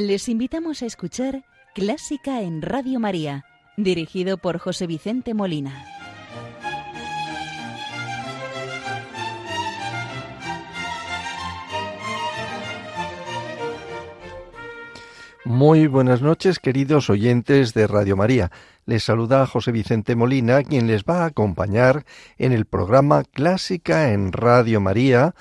Les invitamos a escuchar Clásica en Radio María, dirigido por José Vicente Molina. Muy buenas noches, queridos oyentes de Radio María. Les saluda José Vicente Molina, quien les va a acompañar en el programa Clásica en Radio María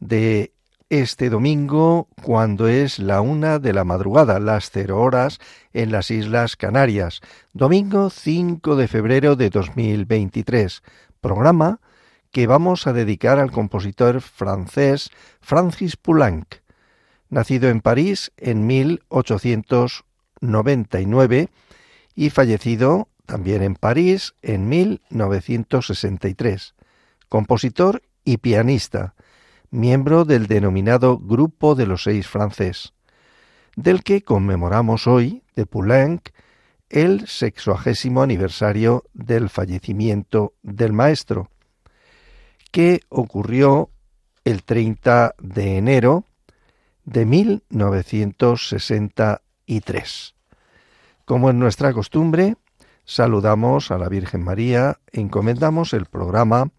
de este domingo cuando es la una de la madrugada, las cero horas en las Islas Canarias. Domingo 5 de febrero de 2023. Programa que vamos a dedicar al compositor francés Francis Poulenc nacido en París en 1899 y fallecido también en París en 1963. Compositor y pianista, miembro del denominado Grupo de los Seis Francés, del que conmemoramos hoy, de Poulenc, el sexuagésimo aniversario del fallecimiento del maestro, que ocurrió el 30 de enero de 1963. Como es nuestra costumbre, saludamos a la Virgen María, encomendamos el programa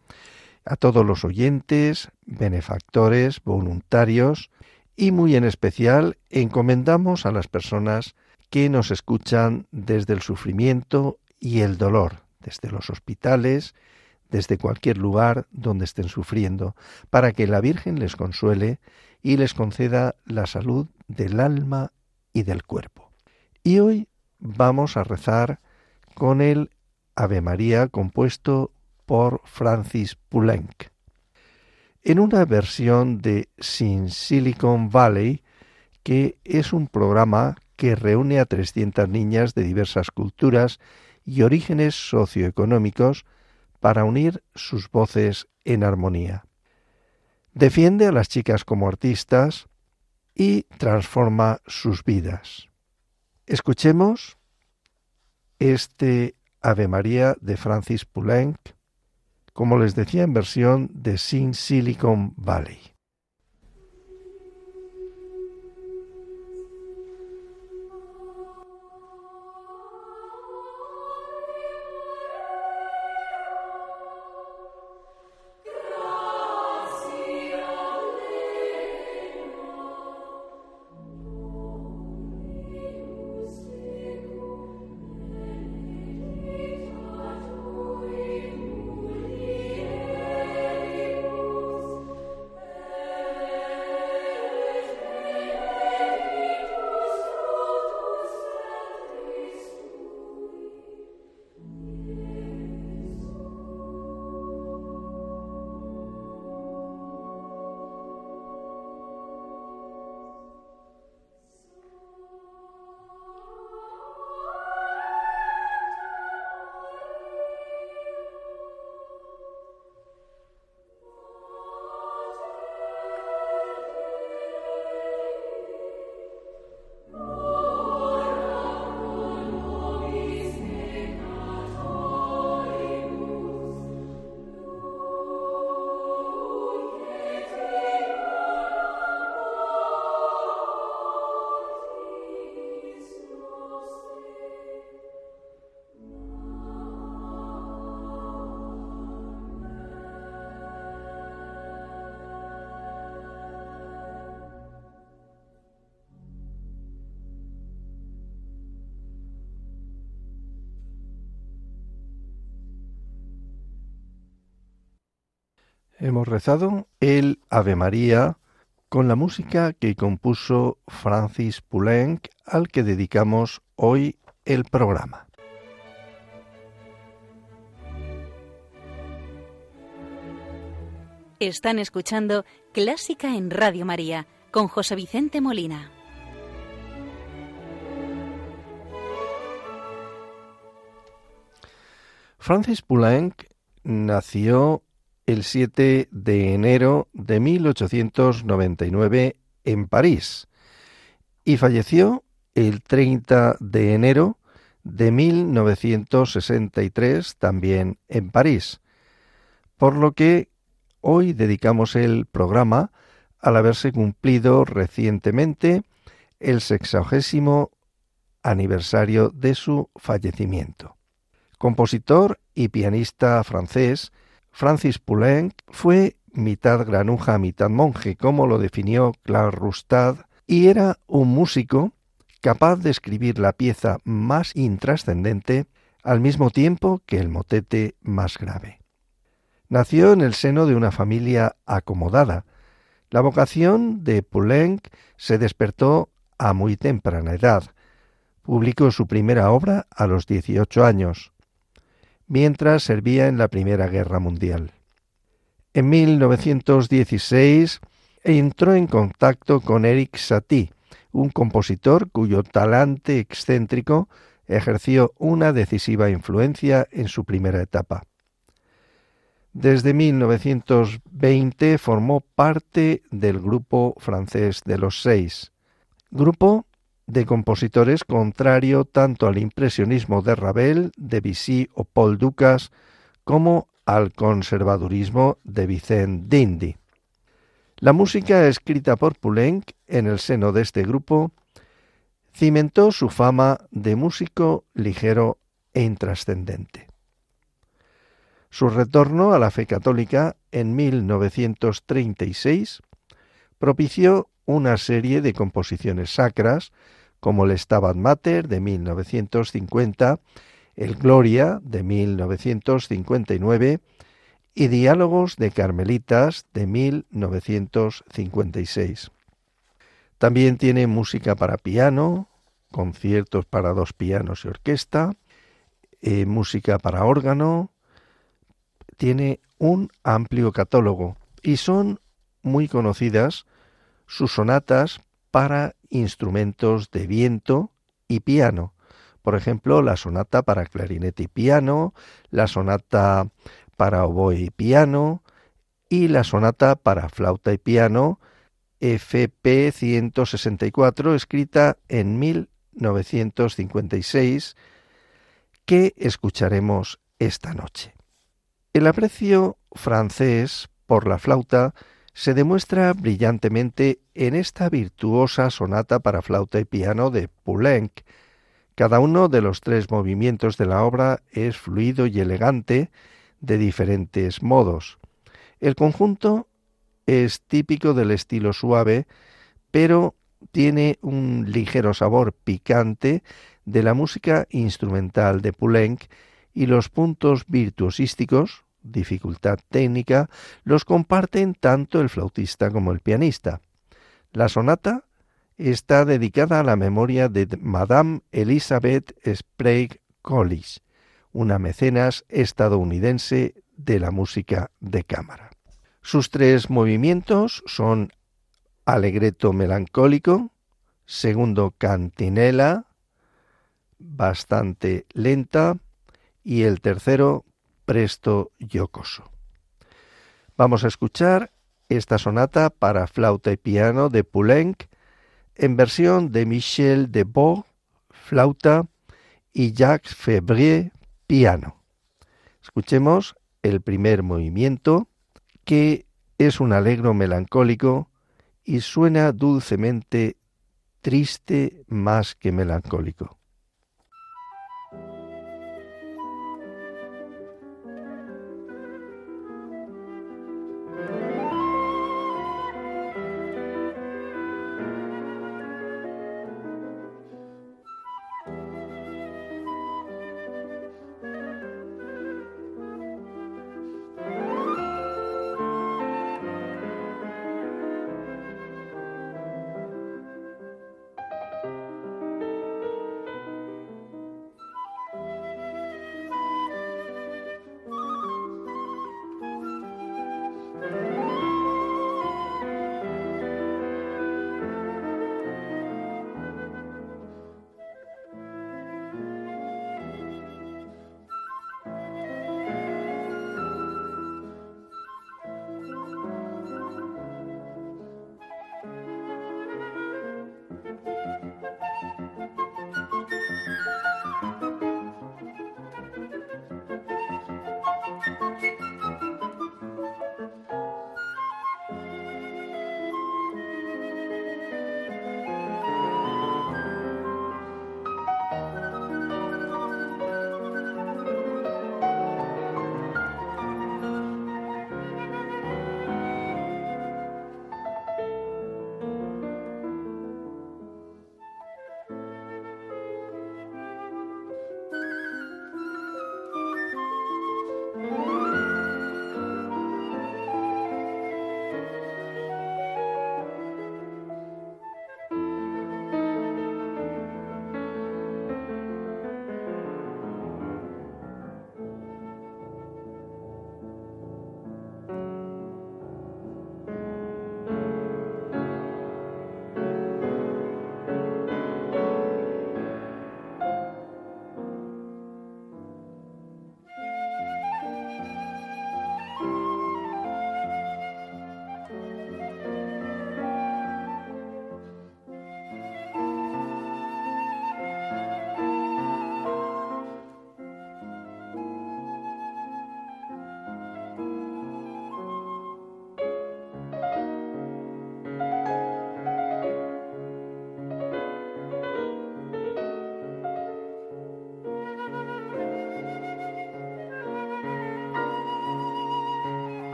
a todos los oyentes, benefactores, voluntarios y muy en especial encomendamos a las personas que nos escuchan desde el sufrimiento y el dolor, desde los hospitales, desde cualquier lugar donde estén sufriendo, para que la Virgen les consuele y les conceda la salud del alma y del cuerpo. Y hoy vamos a rezar con el Ave María compuesto por Francis Poulenc. En una versión de Sin Silicon Valley, que es un programa que reúne a 300 niñas de diversas culturas y orígenes socioeconómicos para unir sus voces en armonía. Defiende a las chicas como artistas y transforma sus vidas. Escuchemos este Ave María de Francis Poulenc, como les decía en versión de Sin Silicon Valley. Hemos rezado el Ave María con la música que compuso Francis Poulenc, al que dedicamos hoy el programa. Están escuchando Clásica en Radio María con José Vicente Molina. Francis Poulenc nació el 7 de enero de 1899 en París y falleció el 30 de enero de 1963 también en París, por lo que hoy dedicamos el programa al haberse cumplido recientemente el sexagésimo aniversario de su fallecimiento. Compositor y pianista francés, Francis Poulenc fue mitad granuja, mitad monje, como lo definió Claude Rustad, y era un músico capaz de escribir la pieza más intrascendente al mismo tiempo que el motete más grave. Nació en el seno de una familia acomodada. La vocación de Poulenc se despertó a muy temprana edad. Publicó su primera obra a los 18 años, mientras servía en la Primera Guerra Mundial. En 1916 entró en contacto con Eric Satie, un compositor cuyo talante excéntrico ejerció una decisiva influencia en su primera etapa. Desde 1920 formó parte del grupo francés de los seis, grupo de compositores contrario tanto al impresionismo de Ravel, Debussy o Paul Dukas como al conservadurismo de Vicente Dindy. La música escrita por Poulenc en el seno de este grupo cimentó su fama de músico ligero e intrascendente. Su retorno a la fe católica en 1936 propició una serie de composiciones sacras como el Stabat Mater de 1950, el Gloria de 1959 y Diálogos de Carmelitas de 1956. También tiene música para piano, conciertos para dos pianos y orquesta, eh, música para órgano, tiene un amplio catálogo y son muy conocidas sus sonatas para instrumentos de viento y piano. Por ejemplo, la sonata para clarinete y piano, la sonata para oboe y piano y la sonata para flauta y piano FP 164 escrita en 1956 que escucharemos esta noche. El aprecio francés por la flauta se demuestra brillantemente en esta virtuosa sonata para flauta y piano de Poulenc. Cada uno de los tres movimientos de la obra es fluido y elegante, de diferentes modos. El conjunto es típico del estilo suave, pero tiene un ligero sabor picante de la música instrumental de Poulenc y los puntos virtuosísticos, dificultad técnica, los comparten tanto el flautista como el pianista. La sonata está dedicada a la memoria de Madame Elizabeth Sprague Collis, una mecenas estadounidense de la música de cámara. Sus tres movimientos son alegreto melancólico, segundo cantinela, bastante lenta, y el tercero presto yocoso. Vamos a escuchar esta sonata para flauta y piano de Poulenc en versión de Michel Debord, flauta, y Jacques Febrier, piano. Escuchemos el primer movimiento, que es un alegro melancólico y suena dulcemente triste más que melancólico.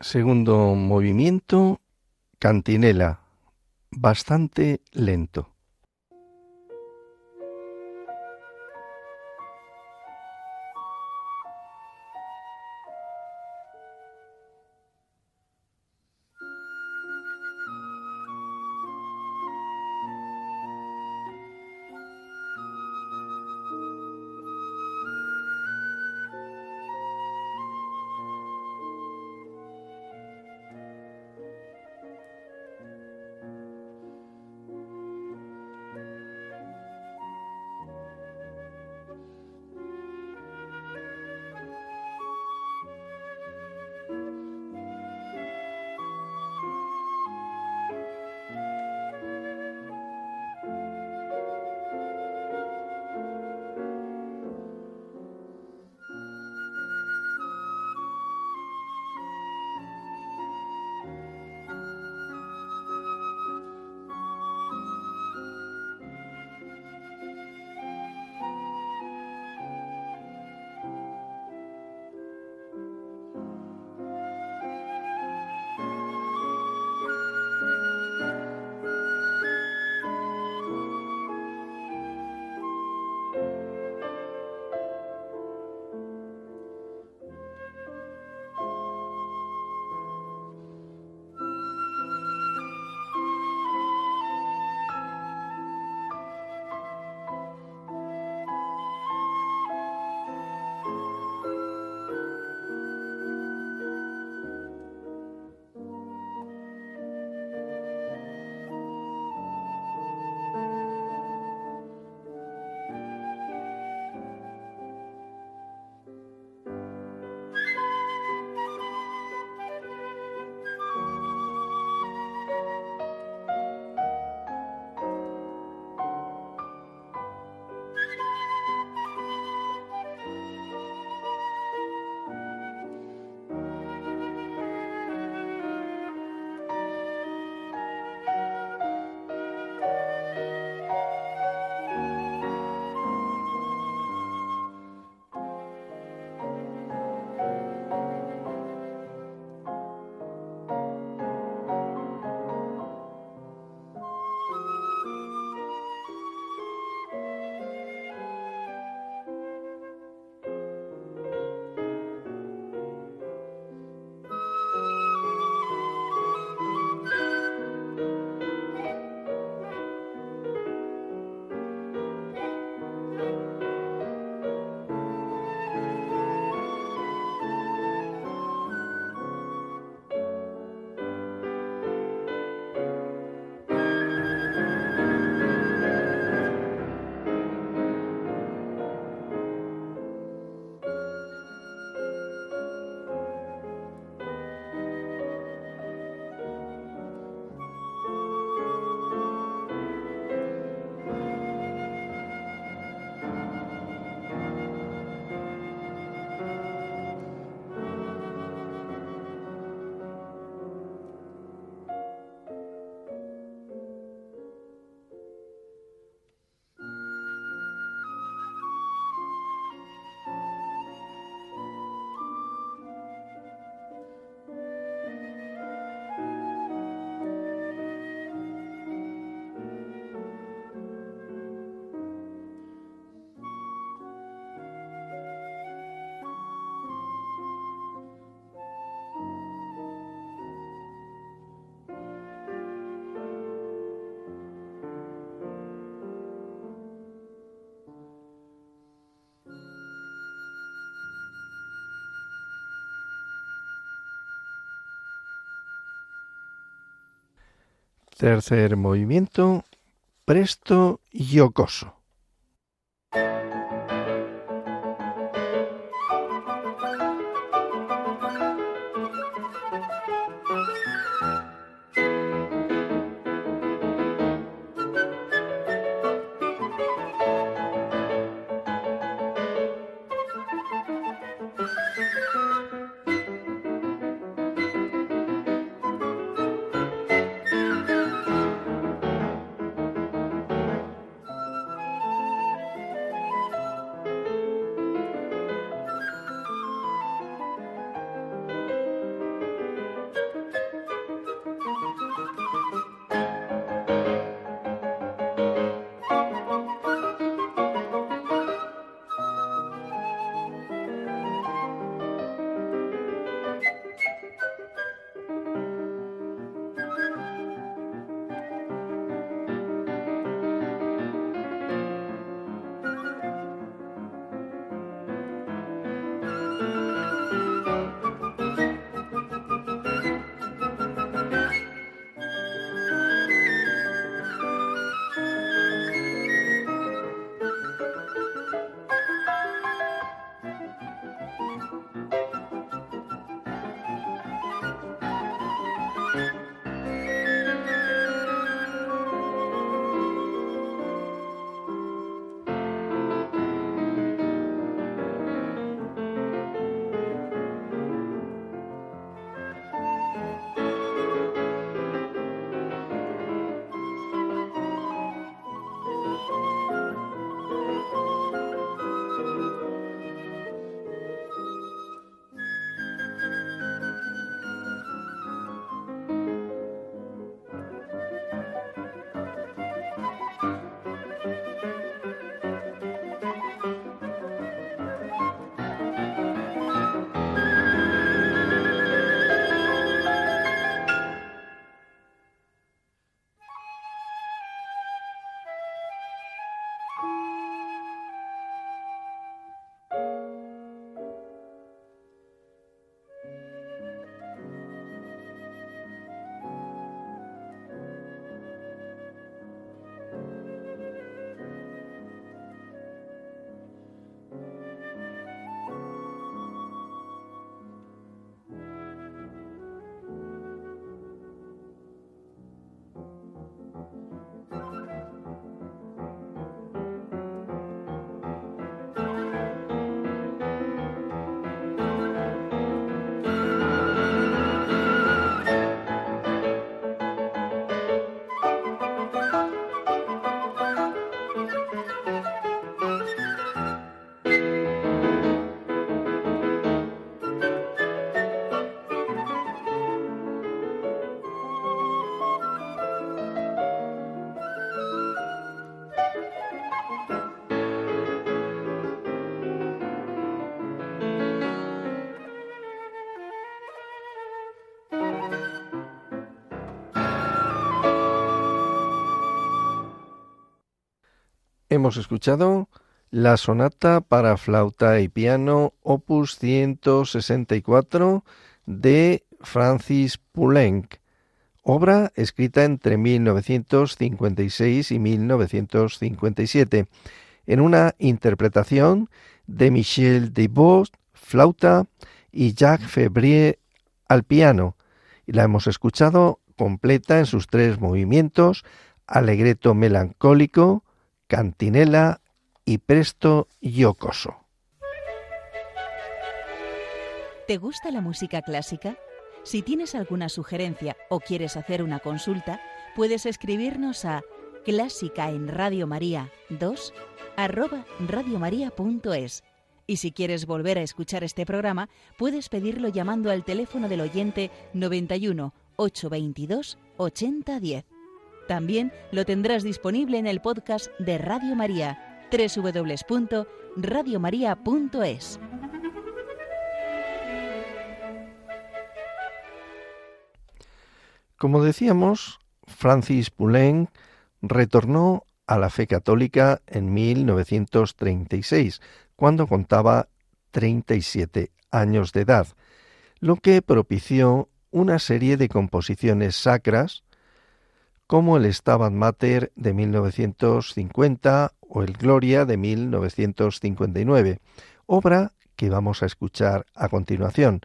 Segundo movimiento, cantinela, bastante lento. Tercer movimiento, presto y ocoso. Hemos escuchado la sonata para flauta y piano opus 164 de Francis Poulenc, obra escrita entre 1956 y 1957, en una interpretación de Michel Debord, flauta, y Jacques Febrier al piano, y la hemos escuchado completa en sus tres movimientos, alegreto melancólico, cantinela y presto yocoso. ¿Te gusta la música clásica? Si tienes alguna sugerencia o quieres hacer una consulta, puedes escribirnos a clásica en Radio María 2 arroba radiomaria.es. Y si quieres volver a escuchar este programa, puedes pedirlo llamando al teléfono del oyente 91 822 8010. También lo tendrás disponible en el podcast de Radio María, www.radiomaria.es. Como decíamos, Francis Poulenc retornó a la fe católica en 1936, cuando contaba 37 años de edad, lo que propició una serie de composiciones sacras como el Stabat Mater de 1950 o el Gloria de 1959, obra que vamos a escuchar a continuación.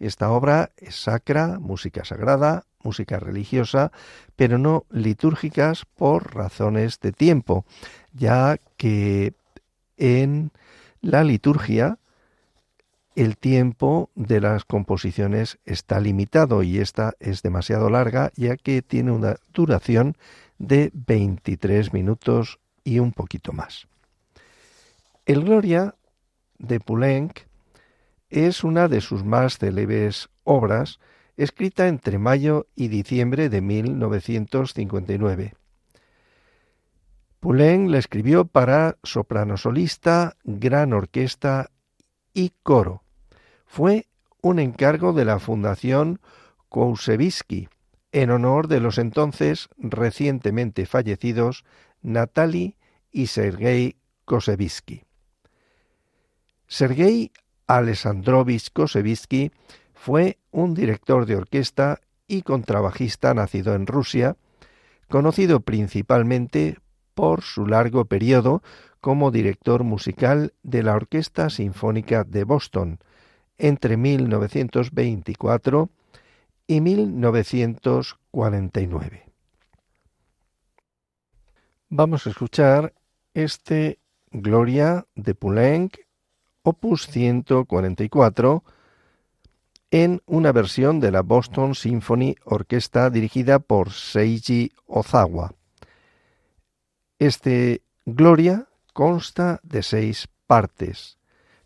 Esta obra es sacra, música sagrada, música religiosa, pero no litúrgicas por razones de tiempo, ya que en la liturgia el tiempo de las composiciones está limitado y esta es demasiado larga ya que tiene una duración de 23 minutos y un poquito más. El Gloria de Poulenc es una de sus más célebres obras, escrita entre mayo y diciembre de 1959. Poulenc la escribió para soprano solista, gran orquesta y coro. Fue un encargo de la Fundación Koussevitzky en honor de los entonces recientemente fallecidos Natalie y Sergei Koussevitzky. Sergei Alessandrovich Koussevitzky fue un director de orquesta y contrabajista nacido en Rusia, conocido principalmente por su largo periodo como director musical de la Orquesta Sinfónica de Boston entre 1924 y 1949. Vamos a escuchar este Gloria de Poulenc, opus 144, en una versión de la Boston Symphony Orquesta dirigida por Seiji Ozawa. Este Gloria consta de seis partes.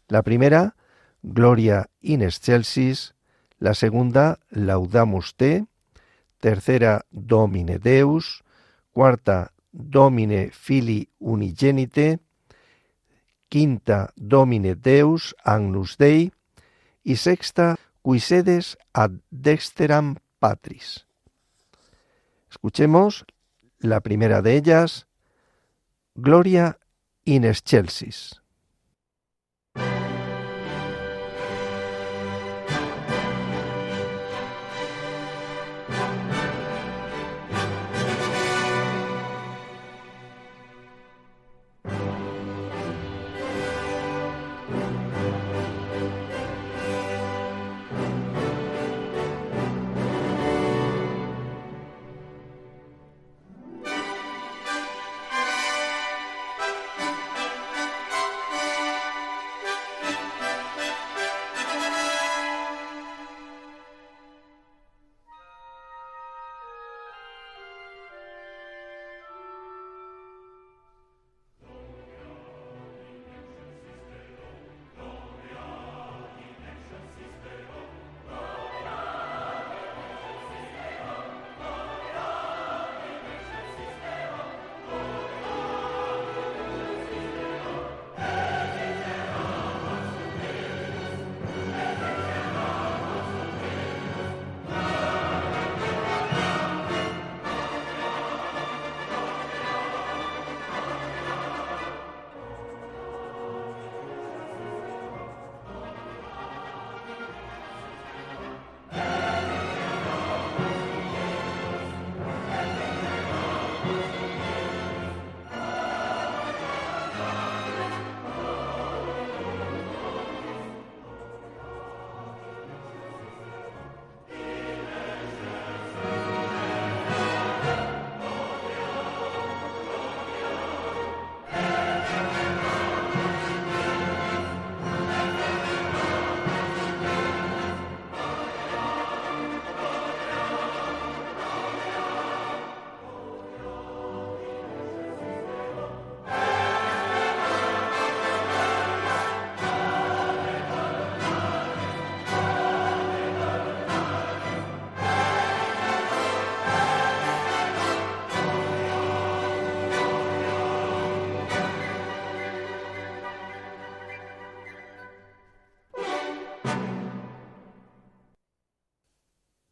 La primera, Gloria in excelsis, la segunda, Laudamus Te, tercera, Domine Deus, cuarta, Domine Fili Unigenite, quinta, Domine Deus Agnus Dei y sexta, Cuisedes ad dexteram patris. Escuchemos la primera de ellas, Gloria in excelsis.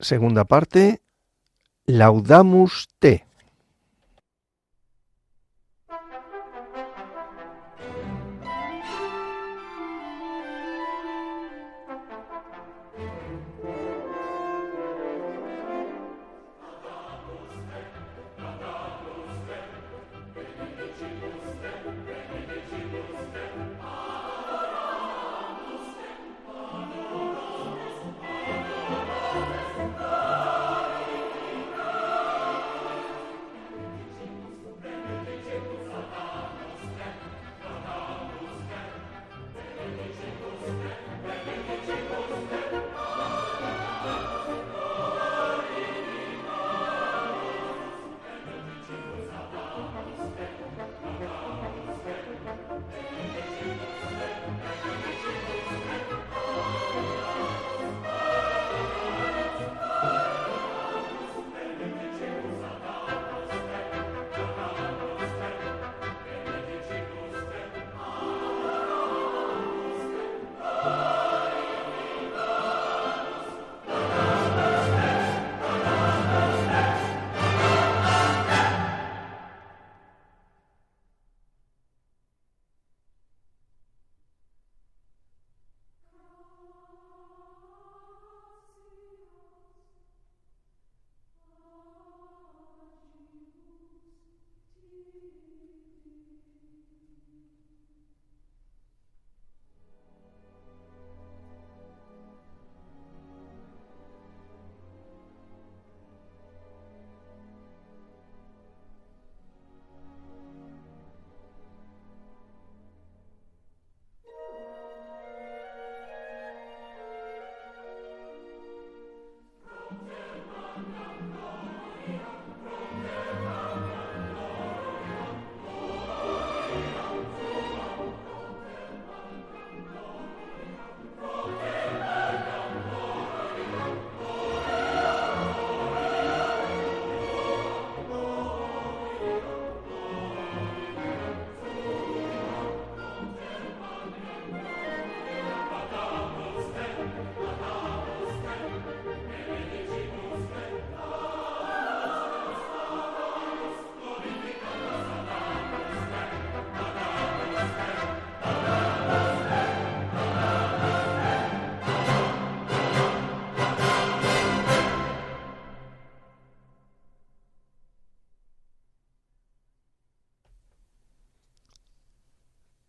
Segunda parte, Laudamus Te.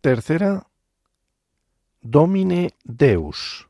Tercera, Domine Deus.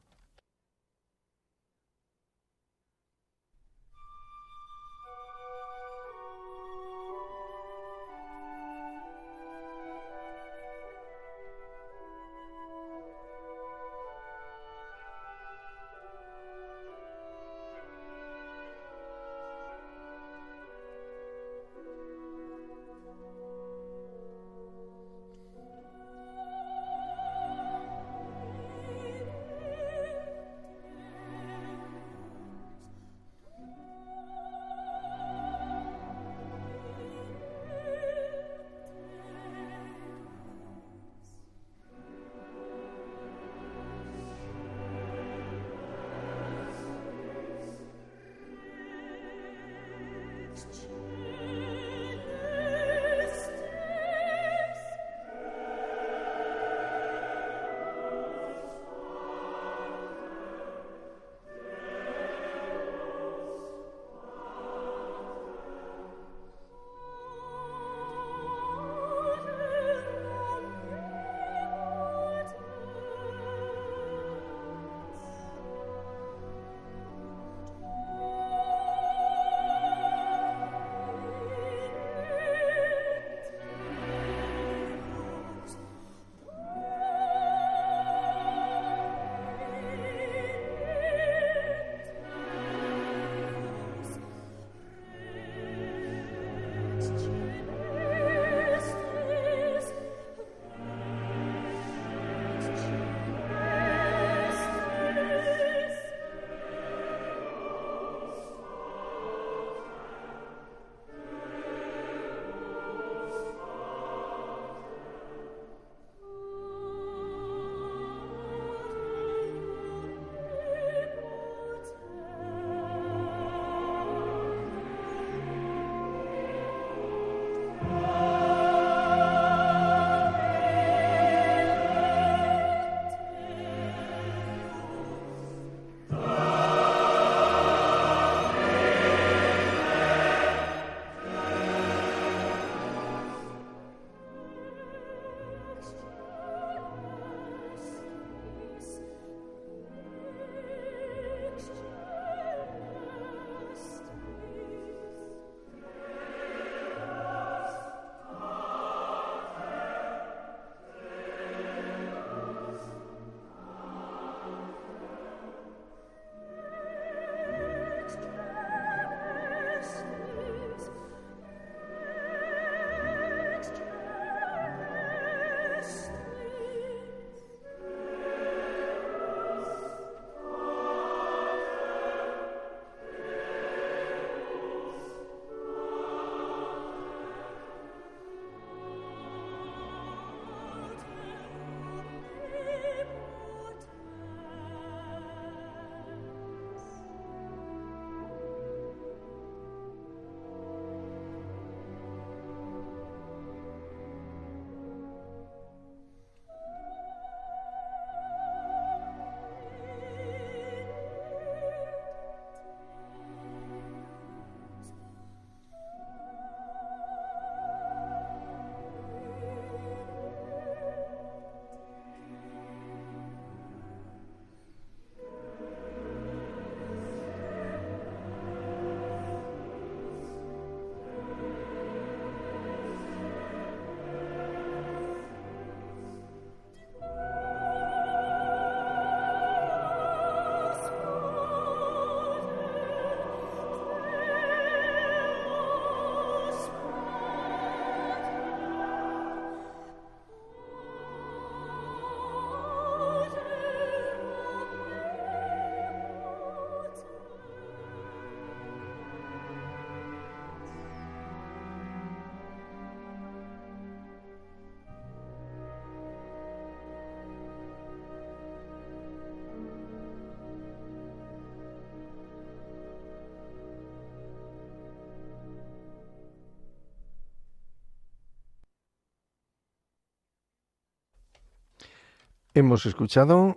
Hemos escuchado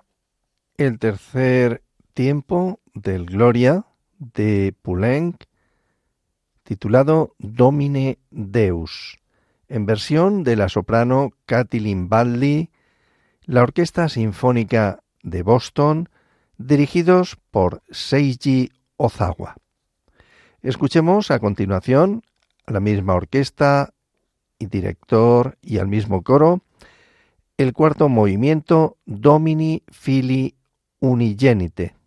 el tercer tiempo del Gloria de Poulenc, titulado Domine Deus, en versión de la soprano Kathleen Badley, la Orquesta Sinfónica de Boston, dirigidos por Seiji Ozawa. Escuchemos a continuación a la misma orquesta y director y al mismo coro el cuarto movimiento Domini Fili Unigenite.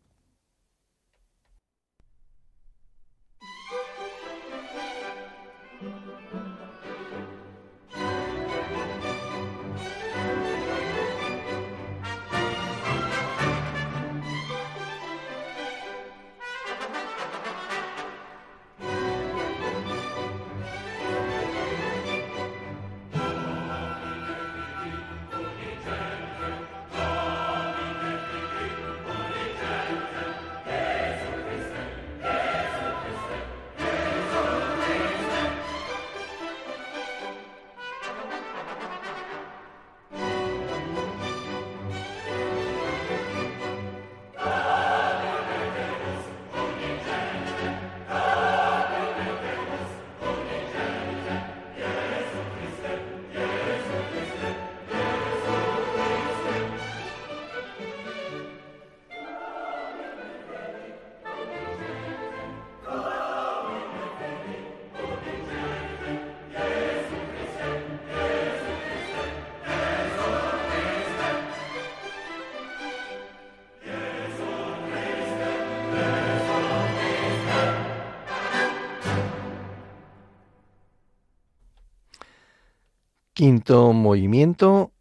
Quinto movimiento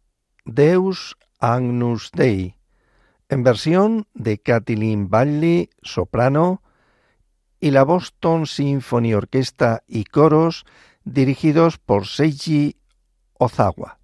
Deus Agnus Dei, en versión de Kathleen Bailey, soprano, y la Boston Symphony Orquesta y coros dirigidos por Seiji Ozawa.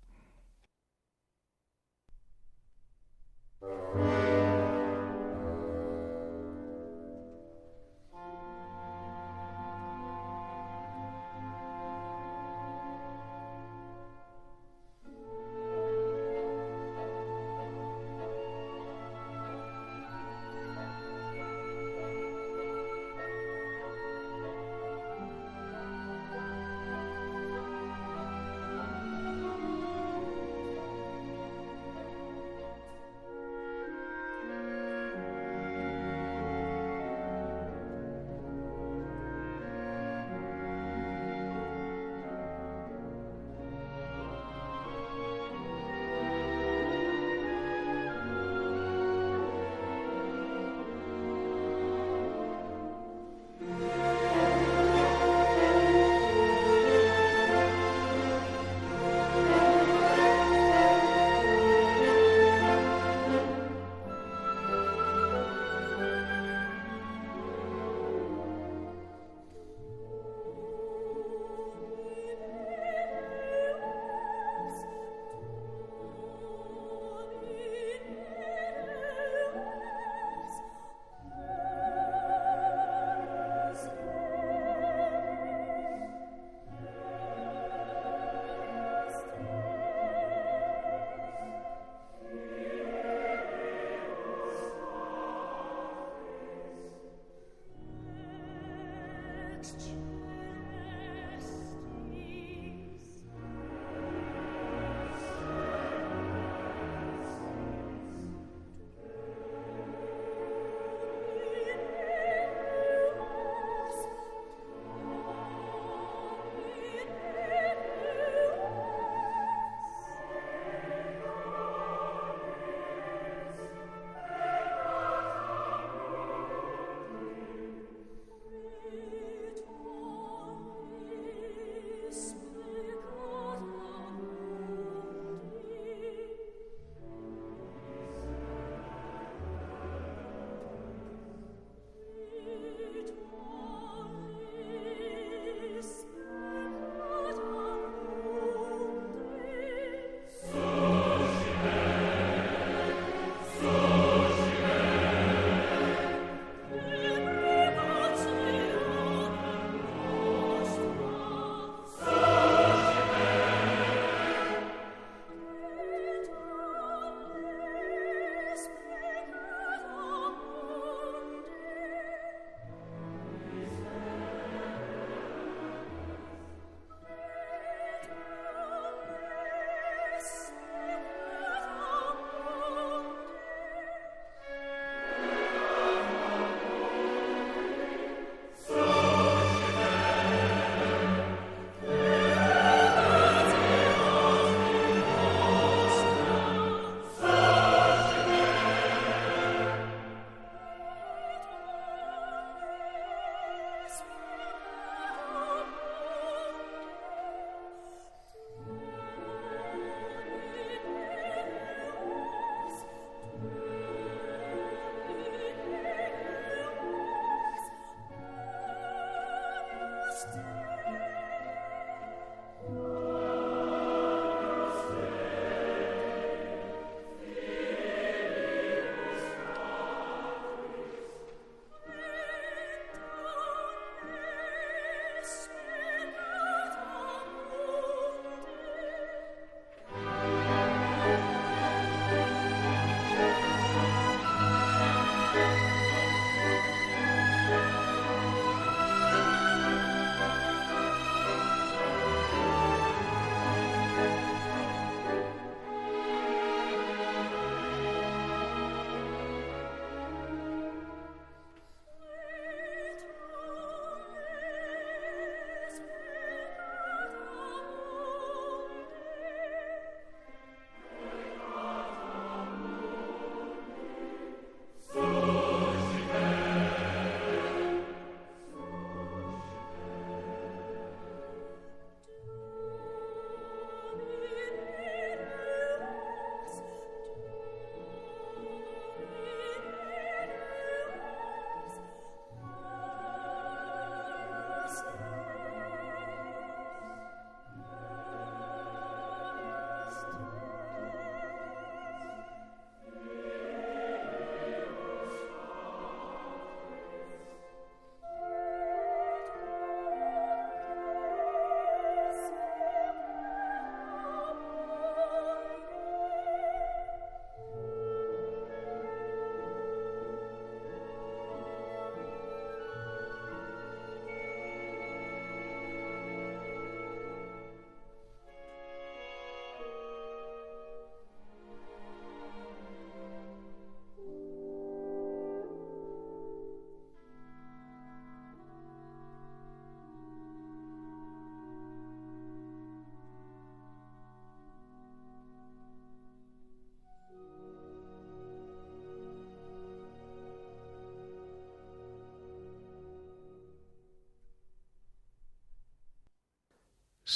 Christ.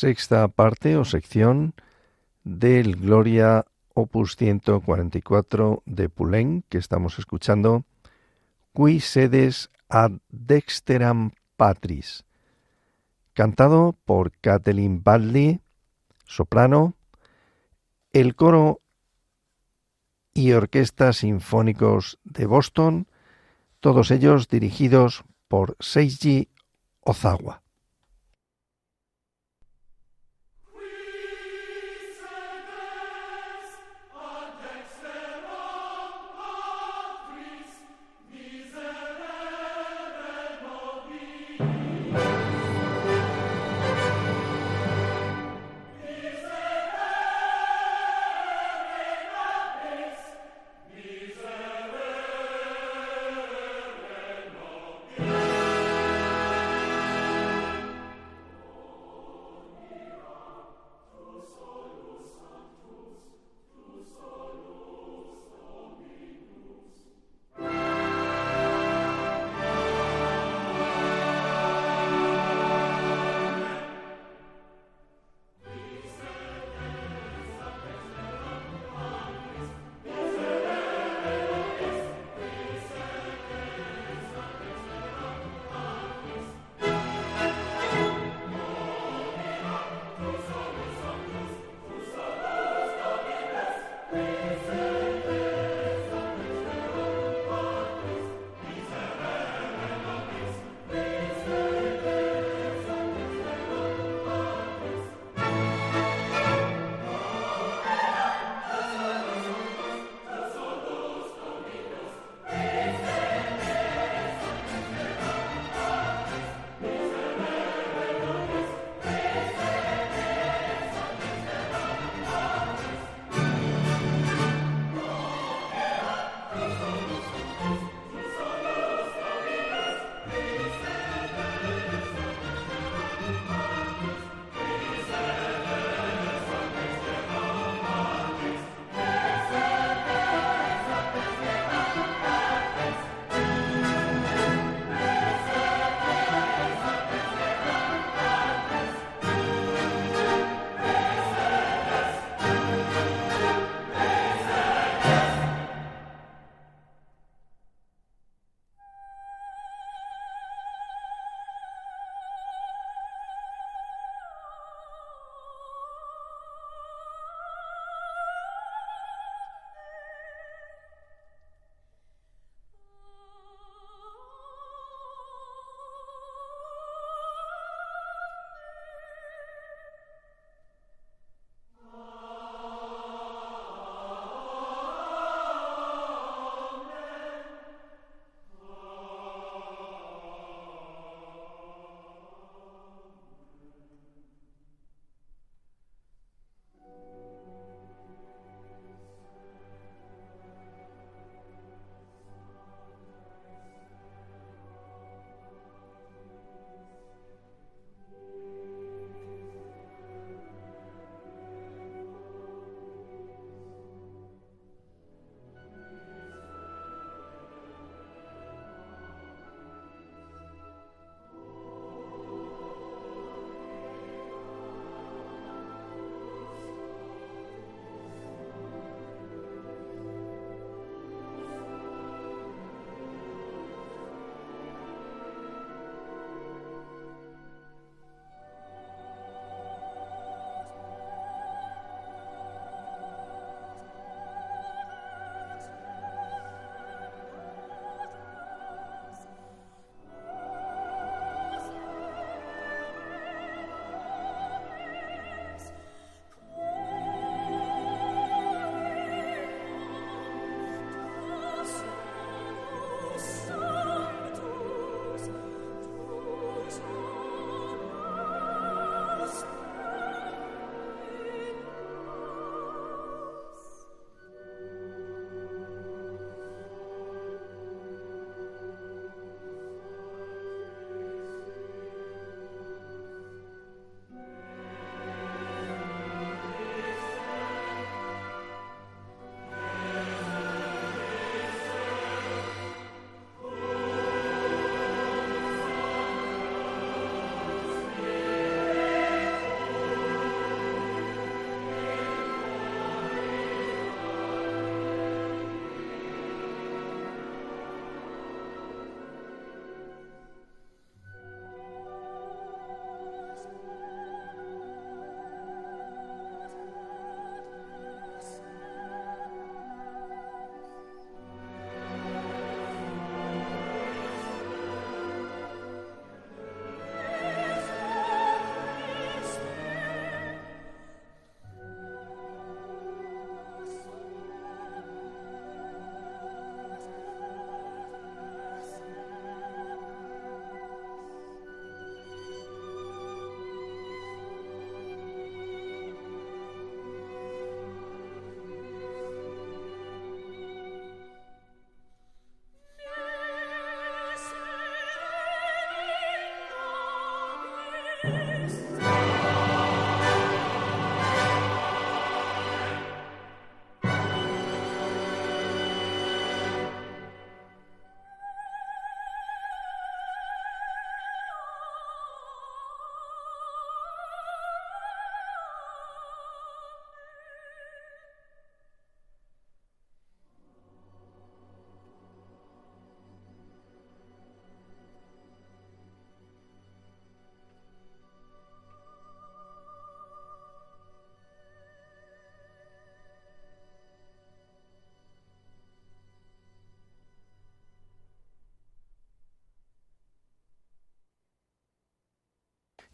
Sexta parte o sección del Gloria Opus 144 de Poulenc que estamos escuchando, Qui sedes ad dexteram patris, cantado por Kathleen Badley, soprano, el coro y orquesta sinfónicos de Boston, todos ellos dirigidos por Seiji Ozawa.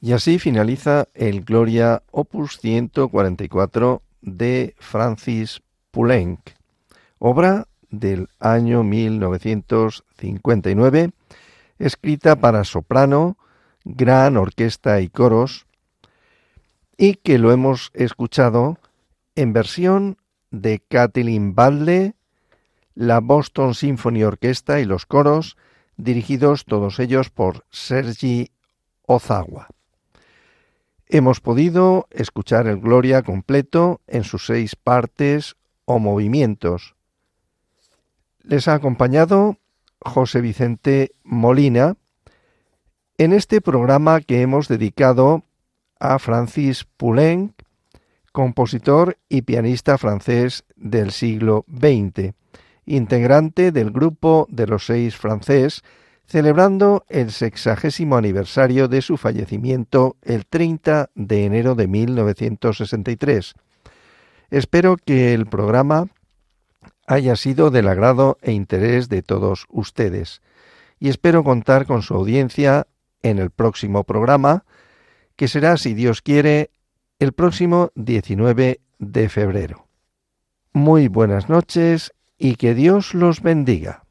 Y así finaliza el Gloria Opus 144 de Francis Poulenc, obra del año 1959, escrita para soprano, gran orquesta y coros, y que lo hemos escuchado en versión de Kathleen Badle, la Boston Symphony Orchestra y los coros, dirigidos todos ellos por Sergi Ozawa. Hemos podido escuchar el Gloria completo en sus seis partes o movimientos. Les ha acompañado José Vicente Molina en este programa que hemos dedicado a Francis Poulenc, compositor y pianista francés del siglo XX, integrante del grupo de los seis francés, celebrando el sexagésimo aniversario de su fallecimiento el 30 de enero de 1963. Espero que el programa haya sido del agrado e interés de todos ustedes y espero contar con su audiencia en el próximo programa, que será, si Dios quiere, el próximo 19 de febrero. Muy buenas noches y que Dios los bendiga.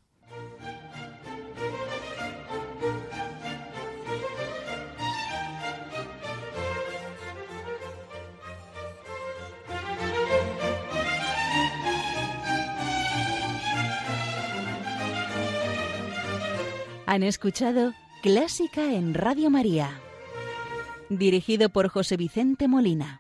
Han escuchado Clásica en Radio María, dirigido por José Vicente Molina.